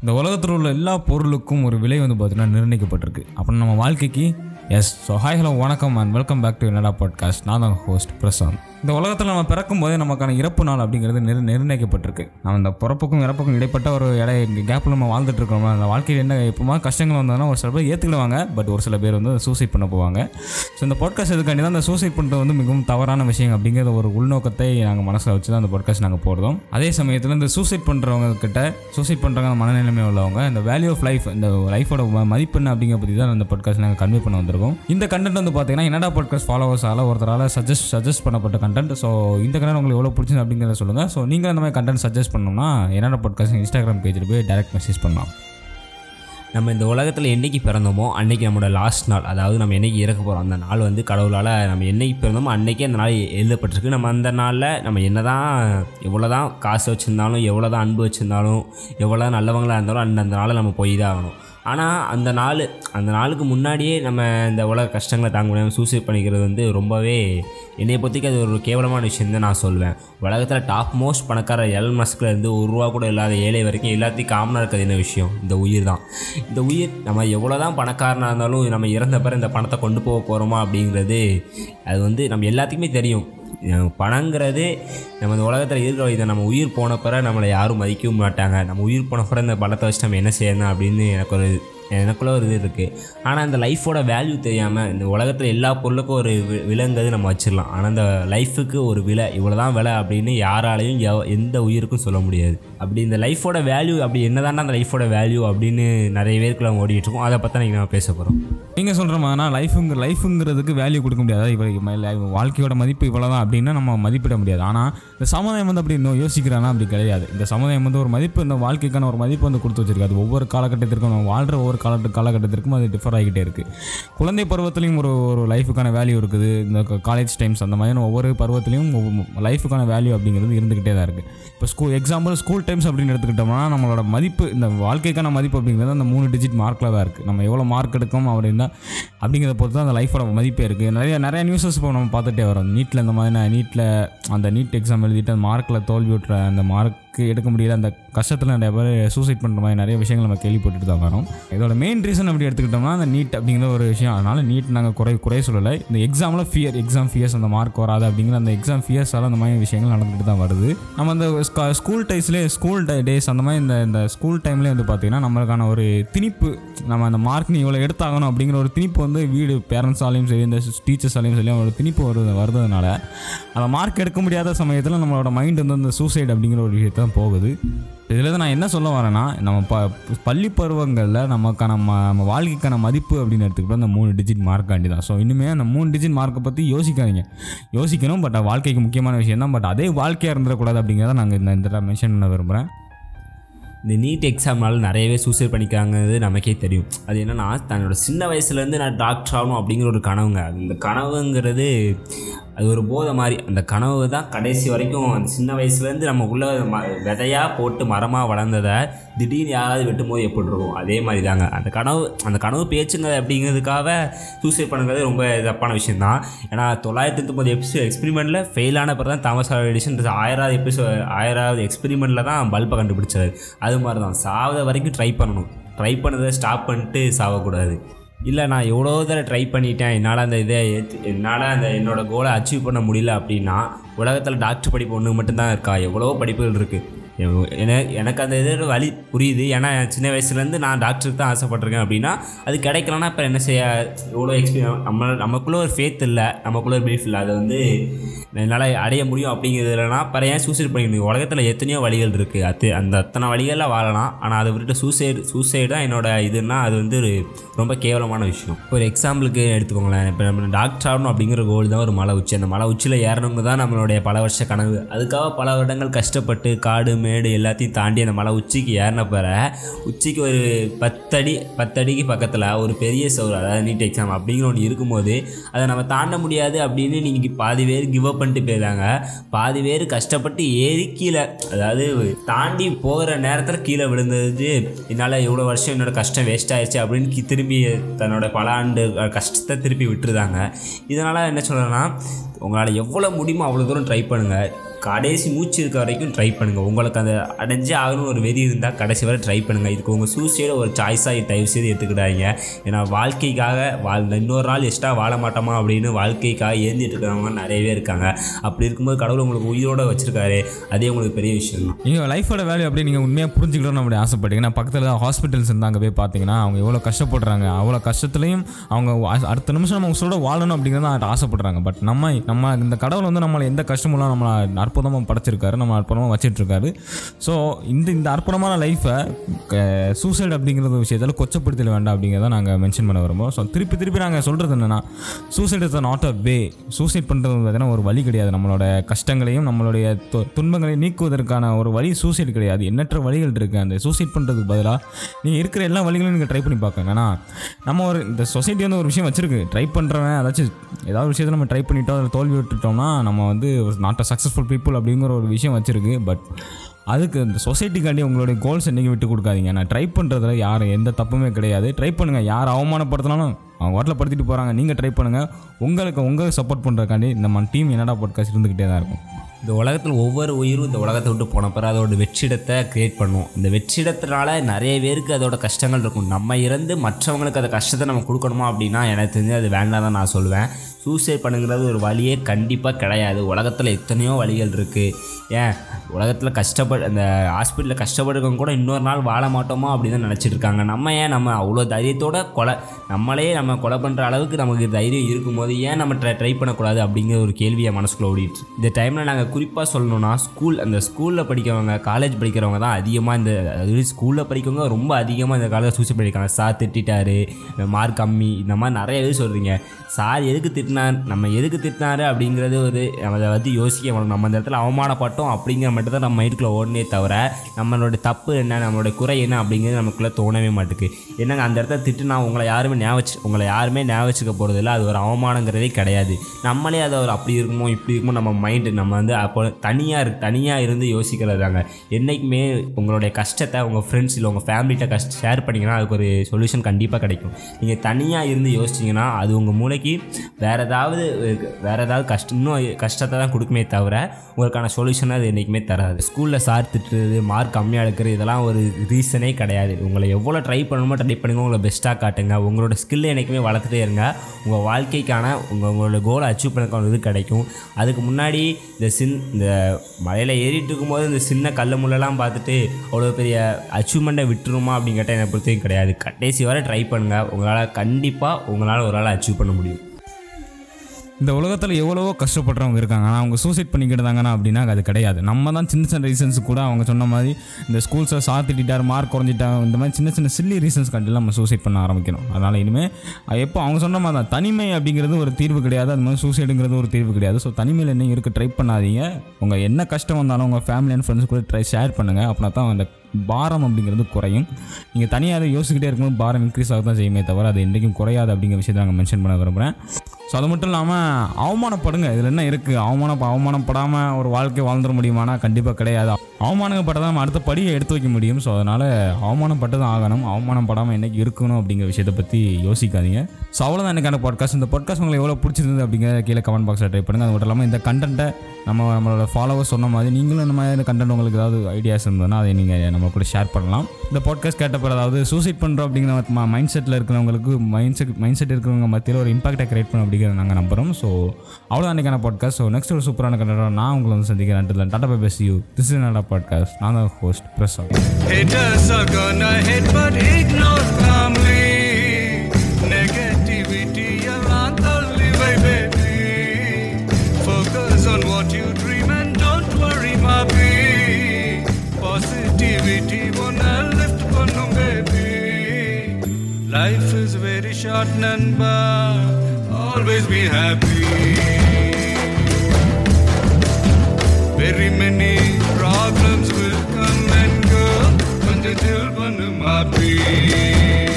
இந்த உலகத்தில் உள்ள எல்லா பொருளுக்கும் ஒரு விலை வந்து பார்த்தீங்கன்னா நிர்ணயிக்கப்பட்டிருக்கு. அப்புறம் நம்ம வாழ்க்கைக்கு எஸ் ஸோ ஹாய் ஹலோ வணக்கம் and welcome back to Ennada podcast நான் தான் ஹோஸ்ட் பிரசாந்த். இந்த உலகத்தில் நம்ம பிறக்கும் போதே நமக்கான இறப்பு நாள் அப்படிங்கிறது நிர் நிர்ணயிக்கப்பட்டிருக்கு. நம்ம அந்த பிறப்புக்கும் இறப்புக்கும் இடைப்பட்ட ஒரு இடை கேப்பில் நம்ம வாழ்ந்துட்டு இருக்கோம் அந்த வாழ்க்கையில் என்ன எப்போமா கஷ்டங்கள் வந்ததுன்னா ஒரு சில பேர் ஏற்றுக்கிடுவாங்க பட் ஒரு சில பேர் வந்து சூசைட் பண்ண போவாங்க. ஸோ இந்த பாட்காஸ்ட் இதுக்காண்டி தான் அந்த சூசைட் பண்ணுறது வந்து மிகவும் தவறான விஷயம் அப்படிங்கிற ஒரு உள்நோக்கத்தை நாங்கள் மனசில் வச்சு தான் அந்த பாட்காஸ்ட் நாங்கள் போடுறோம். அதே சமயத்தில் இந்த சூசைட் பண்ணுறவங்க கிட்ட சூசைட் பண்ணுறவங்க மனநிலைமை உள்ளவங்க இந்த வேல்யூ ஆஃப் லைஃப் இந்த லைஃபோட மதிப்பு என்ன அப்படிங்கிற பற்றி தான் அந்த பாட்காஸ்ட் நாங்கள் கன்வே பண்ண வந்திருக்கோம். இந்த கண்டென்ட் வந்து பார்த்தீங்கன்னா என்னடா பாட்காஸ்ட் ஃபாலோவர்ஸால் ஒருத்தரால் சஜஸ்ட் சஜஸ்ட் பண்ணப்பட்ட கண்டென்ட் ஸோ இந்த கண்டென்ட் உங்களுக்கு எவ்வளோ பிடிச்சது அப்படிங்கிறத சொல்லுங்கள் ஸோ நீங்கள் அந்த மாதிரி கண்டென்ட் சஜஸ்ட் பண்ணணும்னா என்னடா பாட்காஸ்ட் இன்ஸ்டாகிராம் பேஜில் போய் டேரக்ட் மெசேஜ் பண்ணலாம். நம்ம இந்த உலகத்தில் என்னைக்கு பிறந்தோமோ அன்றைக்கி நம்மளோட லாஸ்ட் நாள். அதாவது நம்ம என்னைக்கு இறக்க போகிறோம் அந்த நாள் வந்து கடவுளால் நம்ம என்னைக்கு பிறந்தோமோ அன்றைக்கே அந்த நாள் எழுதப்பட்டிருக்கு. நம்ம அந்த நாளில் நம்ம என்ன தான் எவ்வளோ தான் காசு வச்சுருந்தாலும் எவ்வளோ தான் அன்பு வச்சுருந்தாலும் எவ்வளோ தான் நல்லவங்களாக இருந்தாலும் அந்த அந்த நாளில் நம்ம போய் தான் ஆகணும் ஆனால் அந்த நாள் அந்த நாளுக்கு முன்னாடியே நம்ம இந்த உலக கஷ்டங்களை தாங்க முடியாமல் சூசைட் பண்ணிக்கிறது வந்து ரொம்பவே என்னை பற்றிக்கு அது ஒரு கேவலமான விஷயம் தான் நான் சொல்வேன். உலகத்தில் டாப் மோஸ்ட் பணக்கார எல் மஸ்கில் இருந்து ஒரு ரூபா கூட இல்லாத ஏழை வரைக்கும் எல்லாத்தையும் காமனாக இருக்கிறது என்ன விஷயம்? இந்த உயிர் தான். இந்த உயிர் நம்ம எவ்வளோ தான் பணக்காரனாக இருந்தாலும் நம்ம இறந்த பிறகு இந்த பணத்தை கொண்டு போக போகிறோமா அப்படிங்கிறது அது வந்து நம்ம எல்லாத்துக்குமே தெரியும். பணங்கிறது நம்ம இந்த உலகத்தில் இருக்கிற இதை நம்ம உயிர் போன பிற நம்மளை யாரும் மதிக்கவும் மாட்டாங்க. நம்ம உயிர் போன பிற இந்த பணத்தை வச்சு நம்ம என்ன செய்யணும் அப்படின்னு எனக்கு ஒரு எனக்குள்ளே ஒரு இது இருக்குது ஆனால் இந்த லைஃபோட வேல்யூ தெரியாமல் இந்த உலகத்தில் எல்லா பொருளுக்கும் ஒரு வி- நம்ம வச்சிடலாம். ஆனால் இந்த லைஃபுக்கு ஒரு விலை இவ்வளோ தான் விலை அப்படின்னு யாராலையும் எந்த உயிருக்கும் சொல்ல முடியாது. அப்படி இந்த லைஃபோட வேல்யூ அப்படி என்னதான்டா அந்த லைஃபோட வேல்யூ அப்படின்னு நிறைய பேருக்குள்ள ஓடிட்டு இருக்கோம். அதை பற்றி நீங்கள் நம்ம பேச போகிறோம் நீங்கள் சொல்கிற மாதிரினா லைஃபுங்க லைஃபுங்கிறதுக்கு வேல்யூ கொடுக்க முடியாது. அதாவது வாழ்க்கையோட மதிப்பு இவ்வளோ தான் அப்படின்னு நம்ம மதிப்பிட முடியாது. ஆனால் இந்த சமுதாயம் வந்து அப்படி இன்னும் யோசிக்கிறானா? அப்படி கிடையாது. இந்த சமுதாயம் வந்து ஒரு மதிப்பு இந்த வாழ்க்கைக்கான ஒரு மதிப்பு வந்து கொடுத்து வச்சிருக்காது ஒவ்வொரு காலகட்டத்திற்கும் நம்ம வாழ்கிற ஒவ்வொரு கால காலகட்டத்திற்கும் அது டிஃபர் ஆகிக்கிட்டே இருக்குது குழந்தை பருவத்துலேயும் ஒரு ஒரு லைஃபுக்கான வேல்யூ இருக்குது. இந்த காலேஜ் டைம்ஸ் அந்த மாதிரியான ஒவ்வொரு பருவத்திலையும் லைஃபுக்கான வேல்யூ அப்படிங்கிறது இருந்துக்கிட்டே தான் இருக்குது இப்போ ஸ்கூல் எக்ஸாம்பிள் ஸ்கூல் டைம்ஸ் அப்படின்னு எடுத்துக்கிட்டோம்னா நம்மளோட மதிப்பு இந்த வாழ்க்கைக்கான மதிப்பு அப்படிங்கிறது அந்த மூணு டிஜிட் மார்க்கில் தான் இருக்குது நம்ம எவ்வளோ மார்க் எடுக்கணும் அப்படின்னா அப்படிங்கிறத பொறுத்து தான் அந்த லைஃபோட மதிப்பே இருக்குது நிறைய நிறைய நியூஸஸ் இப்போ நம்ம பார்த்துட்டே வரோம். நீட்டில் இந்த மாதிரி நீட்டில் அந்த நீட் எக்ஸாம் எழுதிட்டு அந்த மார்க்கில் தோல்வி விட்டுற அந்த மார்க் எடுக்க முடியல. அந்த கஷ்டத்தில் நிறைய பேர் சூசைட் பண்ணுற மாதிரி நிறைய விஷயங்கள் நம்ம கேள்விப்பட்டுட்டு தான் வரோம். இதோட மெயின் ரீசன் அப்படி எடுத்துக்கிட்டோம்னா அந்த நீட் அப்படிங்கிற ஒரு விஷயம். அதனால் நீட் நாங்கள் குறை குறை சொல்லலை. இந்த எக்ஸாமில் ஃபியர் எக்ஸாம் ஃபியர்ஸ் அந்த மார்க் வராது அப்படிங்கிற அந்த எக்ஸாம் ஃபியர்ஸால் அந்த மாதிரி விஷயங்கள் நடந்துகிட்டு தான் வருது. நம்ம அந்த ஸ்கூல் டைஸ்லேயே ஸ்கூல் டேஸ் அந்த மாதிரி இந்த இந்த ஸ்கூல் டைம்லேயே வந்து பார்த்திங்கன்னா நம்மளுக்கான ஒரு திணிப்பு நம்ம அந்த மார்க் நீ இவ்வளோ எடுத்தாகணும் அப்படிங்கிற ஒரு திணிப்பு வந்து வீடு பேரண்ட்ஸாலையும் சரி இந்த டீச்சர்ஸாலையும் சரி ஒரு திணிப்பு வருது வருதுனால அந்த மார்க் எடுக்க முடியாத சமயத்தில் நம்மளோட மைண்ட் வந்து அந்த சூசைட் அப்படிங்கிற ஒரு விஷயத்தை தான் போகுது. இதில் தான் நான் என்ன சொல்ல வரேன்னா நம்ம ப பள்ளி பருவங்களில் நமக்கான ம நம்ம வாழ்க்கைக்கான மதிப்பு அப்படின்னு எடுத்துக்கிட்டோம் அந்த மூணு டிஜிட் மார்க்காண்டி தான் ஸோ இனிமேல் அந்த மூணு டிஜிட் மார்க்கை பற்றி யோசிக்காதீங்க. யோசிக்கணும் பட் வாழ்க்கைக்கு முக்கியமான விஷயம் தான். பட் அதே வாழ்க்கையாக இருந்துடக்கூடாது அப்படிங்கிறத நாங்கள் இந்த இந்த மென்ஷன் பண்ண விரும்புகிறேன் இந்த நீட் எக்ஸாம்னால நிறையவே சூசைட் பண்ணிக்கிறாங்கிறது நமக்கே தெரியும். அது என்னன்னா தன்னோட சின்ன வயசுலேருந்து நான் டாக்டர் ஆகணும் அப்படிங்கிற ஒரு கனவுங்க. அந்த கனவுங்கிறது அது ஒரு போதை மாதிரி. அந்த கனவு தான் கடைசி வரைக்கும் அந்த சின்ன வயசுலேருந்து நம்ம உள்ள ம விதையாக போட்டு மரமாக வளர்ந்ததை திடீர்னு யாராவது வெட்டும்போது எப்படி இருக்கும்? அதே மாதிரி தாங்க. அந்த கனவு அந்த கனவு பேச்சுங்க அப்படிங்கிறதுக்காக சூசைட் பண்ணுறது ரொம்ப தப்பான விஷயம் தான் ஏன்னா தொள்ளாயிரத்தி தொண்ணூறு எபிசோட் எக்ஸ்பெரிமெண்ட்டில் ஃபெயில் ஆன பிறகு தான் தாமஸ் ஆல்வா எடிஷன் ஆயிராவது எபிசோட் ஆயிராவது எக்ஸ்பெரிமெண்ட்டில் தான் பல்பை கண்டுபிடிச்சாரு அது மாதிரி தான். சாவத வரைக்கும் ட்ரை பண்ணணும். ட்ரை பண்ணதை ஸ்டாப் பண்ணிட்டு சாவக்கூடாது. இல்லை நான் எவ்வளோ தடவை ட்ரை பண்ணிட்டேன். என்னால் அந்த இதை என்னால் அந்த என்னோடய கோலை அச்சீவ் பண்ண முடியல அப்படின்னா உலகத்தில் டாக்டர் படிப்பு ஒன்று மட்டும்தான் இருக்கா? எவ்வளோ படிப்புகள் இருக்குது எனக்கு அந்த இது வழி புரியுது. ஏன்னா சின்ன வயசுலேருந்து நான் டாக்டருக்கு தான் ஆசைப்பட்டிருக்கேன் அப்படின்னா அது கிடைக்கலன்னா இப்போ என்ன செய்ய எவ்வளோ எக்ஸ்பீரியன் நம்ம நமக்குள்ளே ஒரு ஃபேத் இல்லை. நமக்குள்ளே ஒரு பிலீஃப் இல்லை. அதை வந்து என்னால் அடைய முடியும் அப்படிங்கிறது இல்லைனா அப்புறம் ஏன் சூசைட் பண்ணிக்கணும்? உலகத்தில் எத்தனையோ வழிகள் இருக்குது அது அந்த அத்தனை வழிகளில் வாழலாம். ஆனால் அதை விட்டுட்டு சூசைடு சூசைடு தான் என்னோடய இதுன்னா அது வந்து ஒரு ரொம்ப கேவலமான விஷயம். இப்போ ஒரு எக்ஸாம்பிளுக்கு எடுத்துக்கோங்களேன். இப்போ நம்ம டாக்டர் ஆகணும் அப்படிங்கிற கோல் தான் ஒரு மலை உச்சி. அந்த மலை உச்சியில் ஏறணுங்க தான் நம்மளுடைய பல வருஷ கனவு. அதுக்காக பல வருடங்கள் கஷ்டப்பட்டு காடு மேடு எல்லாத்தையும் தாண்டி அந்த மலை உச்சிக்கு ஏறின போகிற உச்சிக்கு ஒரு பத்தடி பத்தடிக்கு பக்கத்தில் ஒரு பெரிய சவுர் அதாவது நீட் எக்ஸாம் அப்படிங்கிற ஒன்று இருக்கும்போது அதை நம்ம தாண்ட முடியாது அப்படின்னு நீங்கள் பாதி பேர் கிவ் அப் பண்ணிட்டு போயிடுறாங்க பாதி பேர் கஷ்டப்பட்டு ஏறி கீழே அதாவது தாண்டி போகிற நேரத்தில் கீழே விழுந்தது. என்னால் இவ்வளோ வருஷம் என்னோட கஷ்டம் வேஸ்ட் ஆயிடுச்சு அப்படின்னு திரும்பி தன்னோட பல ஆண்டு கஷ்டத்தை திருப்பி விட்டுருதாங்க. இதனால் என்ன சொல்கிறேன்னா உங்களால் எவ்வளோ முடியுமோ அவ்வளோ தூரம் ட்ரை பண்ணுங்கள் கடைசி மூச்சு இருக்க வரைக்கும் ட்ரை பண்ணுங்கள் உங்களுக்கு அந்த அடைஞ்சே ஆகணும் ஒரு வெறி இருந்தால் கடைசி வரை ட்ரை பண்ணுங்கள் இதுக்கு உங்கள் சூசைடை ஒரு சாய்ஸாக தயவு செய்து எடுத்துக்கிட்டாங்க ஏன்னா வாழ்க்கைக்காக வாழ் இன்னொரு நாள் எக்ஸ்ட்ரா வாழ மாட்டோமா அப்படின்னு வாழ்க்கைக்காக ஏந்திட்டு இருக்கிறவங்க நிறையவே இருக்காங்க. அப்படி இருக்கும்போது கடவுள் உங்களுக்கு உயிரோட வச்சுருக்காரு. அதே உங்களுக்கு பெரிய விஷயம் தான். நீங்கள் லைஃபோட வேல்யூ அப்படி நீங்கள் உண்மையாக புரிஞ்சுக்கணும்னு அப்படி ஆசைப்பட்டீங்கன்னா பக்கத்தில் தான் ஹாஸ்பிட்டல்ஸ் இருந்தாங்க. போய் பார்த்தீங்கன்னா அவங்க எவ்வளோ கஷ்டப்படுறாங்க. அவ்வளோ கஷ்டத்துலையும் அவங்க அடுத்த நிமிஷம் நம்ம உங்களோட வாழணும் அப்படிங்கிறத ஆசைப்படுறாங்க. பட் நம்ம நம்ம இந்த கடவுள் வந்து நம்மளை எந்த கஷ்டமும் நம்மளை அற்புதமாக படைச்சிருக்காரு நம்ம அற்புதமாக வச்சிட்ருக்காரு. ஸோ இந்த இந்த அற்புதமான லைஃப்பை சூசைட் அப்படிங்கிற விஷயத்தில் கொச்சப்படுத்தல வேண்டாம் அப்படிங்கிறத நாங்கள் மென்ஷன் பண்ண விரும்புகிறோம் ஸோ திருப்பி திருப்பி நாங்கள் சொல்கிறது என்னென்னா suicide is not a way suicide பண்ணுறது பார்த்தீங்கன்னா ஒரு வழி கிடையாது. நம்மளோட கஷ்டங்களையும் நம்மளுடைய துன்பங்களையும் நீக்குவதற்கான ஒரு வழி சூசைட் கிடையாது. எண்ணற்ற வழிகள் இருக்குது அந்த சூசைட் பண்ணுறதுக்கு பதிலாக நீங்கள் இருக்கிற எல்லா வழிகளையும் நீங்கள் ட்ரை பண்ணி பார்க்கணும் ஏன்னா நம்ம ஒரு இந்த சொசைட்டி வந்து ஒரு விஷயம் வச்சுருக்கு. ட்ரை பண்ணுறவன் ஏதாச்சும் ஏதாவது விஷயத்தை நம்ம ட்ரை பண்ணிட்டோம் அதில் தோல்வி விட்டுட்டோம்னா நம்ம வந்து நாட் அ சக்ஸஸ்ஃபுல் பீப்புள் அப்படிங்கிற ஒரு விஷயம் வச்சிருக்கு. பட் அதுக்கு இந்த சொசைட்டிக்காண்டி உங்களுடைய கோல்ஸ் என்னைக்கு விட்டு கொடுக்காதீங்க. நான் ட்ரை பண்ணுறதுல யாரும் எந்த தப்புமே கிடையாது. ட்ரை பண்ணுங்கள் யார் அவமானப்படுத்தினாலும் அவங்க வாட்டில் படுத்திட்டு போகிறாங்க நீங்கள் ட்ரை பண்ணுங்கள் உங்களுக்கு உங்களுக்கு சப்போர்ட் பண்ணுறதுக்காண்டி நம்ம டீம் என்னடா பாட்காஸ்ட் இருந்துக்கிட்டே தான் இருக்கும். இந்த உலகத்தில் ஒவ்வொரு உயிரும் இந்த உலகத்தை விட்டு போன பிறகு அதோட வெற்றிடத்தை க்ரியேட் பண்ணும். இந்த வெற்றிடத்தினால நிறைய பேருக்கு அதோட கஷ்டங்கள் இருக்கும். நம்ம இறந்து மற்றவங்களுக்கு அந்த கஷ்டத்தை நம்ம கொடுக்கணுமா அப்படின்னா எனக்கு தெரிஞ்சு அது வேண்டாம் தான் நான் சொல்லுவேன். சூசைட் பண்ணுங்கிறது ஒரு வழியே கண்டிப்பாக கிடையாது. உலகத்தில் எத்தனையோ வழிகள் இருக்குது ஏன்? உலகத்தில் கஷ்டப்பட அந்த ஹாஸ்பிட்டலில் கஷ்டப்படுறவங்க கூட இன்னொரு நாள் வாழ மாட்டோமா அப்படின்னு தான் நினச்சிட்டு இருக்காங்க. நம்ம ஏன் நம்ம அவ்வளோ தைரியத்தோட கொலை நம்மளே நம்ம கொலை பண்ணுற அளவுக்கு நமக்கு தைரியம் இருக்கும்போது ஏன் நம்ம ட்ரை ட்ரை பண்ணக்கூடாது அப்படிங்கிற ஒரு கேள்வியை மனசுக்குள்ள ஓடிட்டு இந்த டைமில் நாங்கள் குறிப்பாக சொல்லணும்னா ஸ்கூல் அந்த ஸ்கூலில் படிக்கிறவங்க காலேஜ் படிக்கிறவங்க தான் அதிகமாக இந்த அது ஸ்கூலில் படிக்கிறவங்க ரொம்ப அதிகமாக இந்த காலத்தில் சூசைட் பண்ணியிருக்காங்க சார் திட்டாரு மார்க் கம்மி இந்த மாதிரி நிறைய இது சொல்கிறீங்க சார் எதுக்கு திட்டினார் நம்ம எதுக்கு திட்டினாரு அப்படிங்கிறது ஒரு நம்ம அதை வந்து யோசிக்க வேணும். நம்ம அந்த இடத்துல அவமானப்பட்டோம் அப்படிங்கிற மட்டும் தான் நம்ம மைண்டுக்குள்ள ஓடனே தவிர நம்மளோட தப்பு என்ன நம்மளோட குறை என்ன அப்படிங்கிறது நமக்குள்ளே தோணவே மாட்டுக்கு. என்னங்க அந்த இடத்துல திட்டுனா உங்களை யாருமே ஞாபகம் உங்களை யாருமே ஞாபகம் போகிறதில்ல அது ஒரு அவமானங்கிறதே கிடையாது. நம்மளே அதை ஒரு அப்படி இருக்குமோ இப்படி இருக்குமோ நம்ம மைண்டு நம்ம வந்து அப்போ தனியாக இரு தனியாக இருந்து யோசிக்கிறது தாங்க என்றைக்குமே உங்களுடைய கஷ்டத்தை உங்கள் ஃப்ரெண்ட்ஸ் இல்லை உங்கள் ஃபேமிலிகிட்ட கஷ்ட ஷேர் பண்ணிங்கன்னா அதுக்கு ஒரு சொல்யூஷன் கண்டிப்பாக கிடைக்கும். நீங்கள் தனியாக இருந்து யோசிச்சிங்கன்னா அது உங்கள் மூளைக்கு வேறு ஏதாவது வேறு ஏதாவது கஷ்டம் இன்னும் கஷ்டத்தை தான் கொடுக்குமே தவிர உங்களுக்கான சொல்யூஷனை அது என்றைக்குமே தராது. ஸ்கூலில் சார் திட்டுறது மார்க் கம்மியாக எடுக்கிறது இதெல்லாம் ஒரு ரீசனே கிடையாது. உங்களை எவ்வளோ ட்ரை பண்ணணுமோ ட்ரை பண்ணுங்க உங்களை பெஸ்ட்டாக காட்டுங்க. உங்களோட ஸ்கில்லை என்றைக்குமே வளர்த்துட்டே இருங்க. உங்கள் வாழ்க்கைக்கான உங்கள் உங்களோட கோலை அச்சீவ் பண்ணக்கான இது கிடைக்கும். அதுக்கு முன்னாடி இந்த சின் இந்த மலையில் ஏறிட்டு இருக்கும்போது இந்த சின்ன கல் முள்ளெல்லாம் பார்த்துட்டு அவ்வளோ பெரிய அச்சீவ்மெண்ட்டை விட்டுருமா அப்படின்னு கேட்டால் என்னை பொறுத்தவரைக்கும் கிடையாது. கடைசி வரை ட்ரை பண்ணுங்கள் உங்களால் கண்டிப்பாக உங்களால் ஒரு ஆள் அச்சீவ் பண்ண முடியும். இந்த உலகத்தில் எவ்வளவோ கஷ்டப்படுறவங்க இருக்காங்க. ஆனால் அவங்க சூசைட் பண்ணிக்கிட்டாங்கன்னா அப்படின்னா அது கிடையாது. நம்ம தான் சின்ன சின்ன ரீசன்ஸ் கூட அவங்க சொன்ன மாதிரி இந்த ஸ்கூல்ஸை சாத்திட்டார் மார்க் குறைஞ்சிட்டாங்க இந்த மாதிரி சின்ன சின்ன சில்லி ரீசன்ஸ் கண்டிப்பாக நம்ம சூசைட் பண்ண ஆரம்பிக்கணும். அதனால் இனிமேல் எப்போ அவங்க சொன்ன மாதிரி தான் தனிமை அப்படிங்கிறது ஒரு தீர்வு கிடையாது. அது மாதிரி சூசைடுங்கிறது ஒரு தீர்வு கிடையாது. ஸோ தனிமையில் என்ன இருக்க ட்ரை பண்ணாதீங்க. உங்கள் என்ன கஷ்டம் வந்தாலும் உங்கள் ஃபேமிலி அண்ட் ஃப்ரெண்ட்ஸ் கூட ட்ரை ஷேர் பண்ணுங்கள் அப்படின்னா தான் அந்த பாரம் அப்படிங்கிறது குறையும். நீங்கள் தனியாக யோசிக்கிட்டே இருக்கும்போது பாரம் இன்க்ரீஸ் ஆக தான் செய்யுமே தவிர அது என்றைக்கும் குறையாது அப்படிங்கிற விஷயத்தை நாங்கள் மென்ஷன் பண்ண விரும்புகிறேன் ஸோ அது மட்டும் இல்லாமல் அவமானப்படுங்க. இதில் என்ன இருக்குது அவமானம் அவமானப்படாமல் ஒரு வாழ்க்கை வாழ்ந்துட முடியுமானா? கண்டிப்பாக கிடையாது. அவமானப்பட்டதான் நம்ம அடுத்த படியை எடுத்து வைக்க முடியும். ஸோ அதனால் அவமானப்பட்டு தான் ஆகணும். அவமானப்படாமல் என்னைக்கு இருக்கணும் அப்படிங்கிற விஷயத்தை பற்றி யோசிக்காதீங்க. ஸோ அவ்வளோதான் எனக்கான பாட்காஸ்ட் இந்த பாட்காஸ்ட் உங்களுக்கு எவ்வளோ பிடிச்சிருந்தது அப்படிங்கிற கீழே கமெண்ட் பாக்ஸில் டைப் பண்ணுங்கள் அது மட்டும் இல்லாமல் இந்த கண்டென்ட்டை நம்ம நம்மளோட ஃபாலோவர்ஸ் சொன்ன மாதிரி நீங்களும் இந்த மாதிரி கண்டென்ட் உங்களுக்கு ஏதாவது ஐடியாஸ் இருந்ததுன்னா அதை நீங்கள் நம்ம கூட ஷேர் பண்ணலாம். இந்த பாட்காஸ்ட் கேட்டப்போ அதாவது சூசைட் பண்ணுறோம் அப்படிங்கிற மைண்ட் செட்டில் இருக்கிறவங்களுக்கு மைண்ட் செட் மைண்ட் செட் இருக்கிறவங்க மத்தியில் ஒரு இம்பாக்டை கிரியேட் பண்ண அப்படிங்கிறத நாங்கள் நம்புகிறோம் ஸோ அவ்வளோ அன்றைக்கான பாட்காஸ்ட் ஸோ நெக்ஸ்ட் ஒரு சூப்பரான கண்டென்ட் நான் உங்களை வந்து சந்திக்கிறேன் டாட்டா பை பெஸ் யூ திஸ் இஸ் நாடா பாட்காஸ்ட் நான் தான் host Prasad Haters are gonna hate, but ignore calmly. Negativity around only way, baby. Focus on what you dream and don't worry, my Positivity wanna lift பண்ணணும், baby. Life is very short, Nanba. always be happy. Very many problems will come and go, but the children are happy.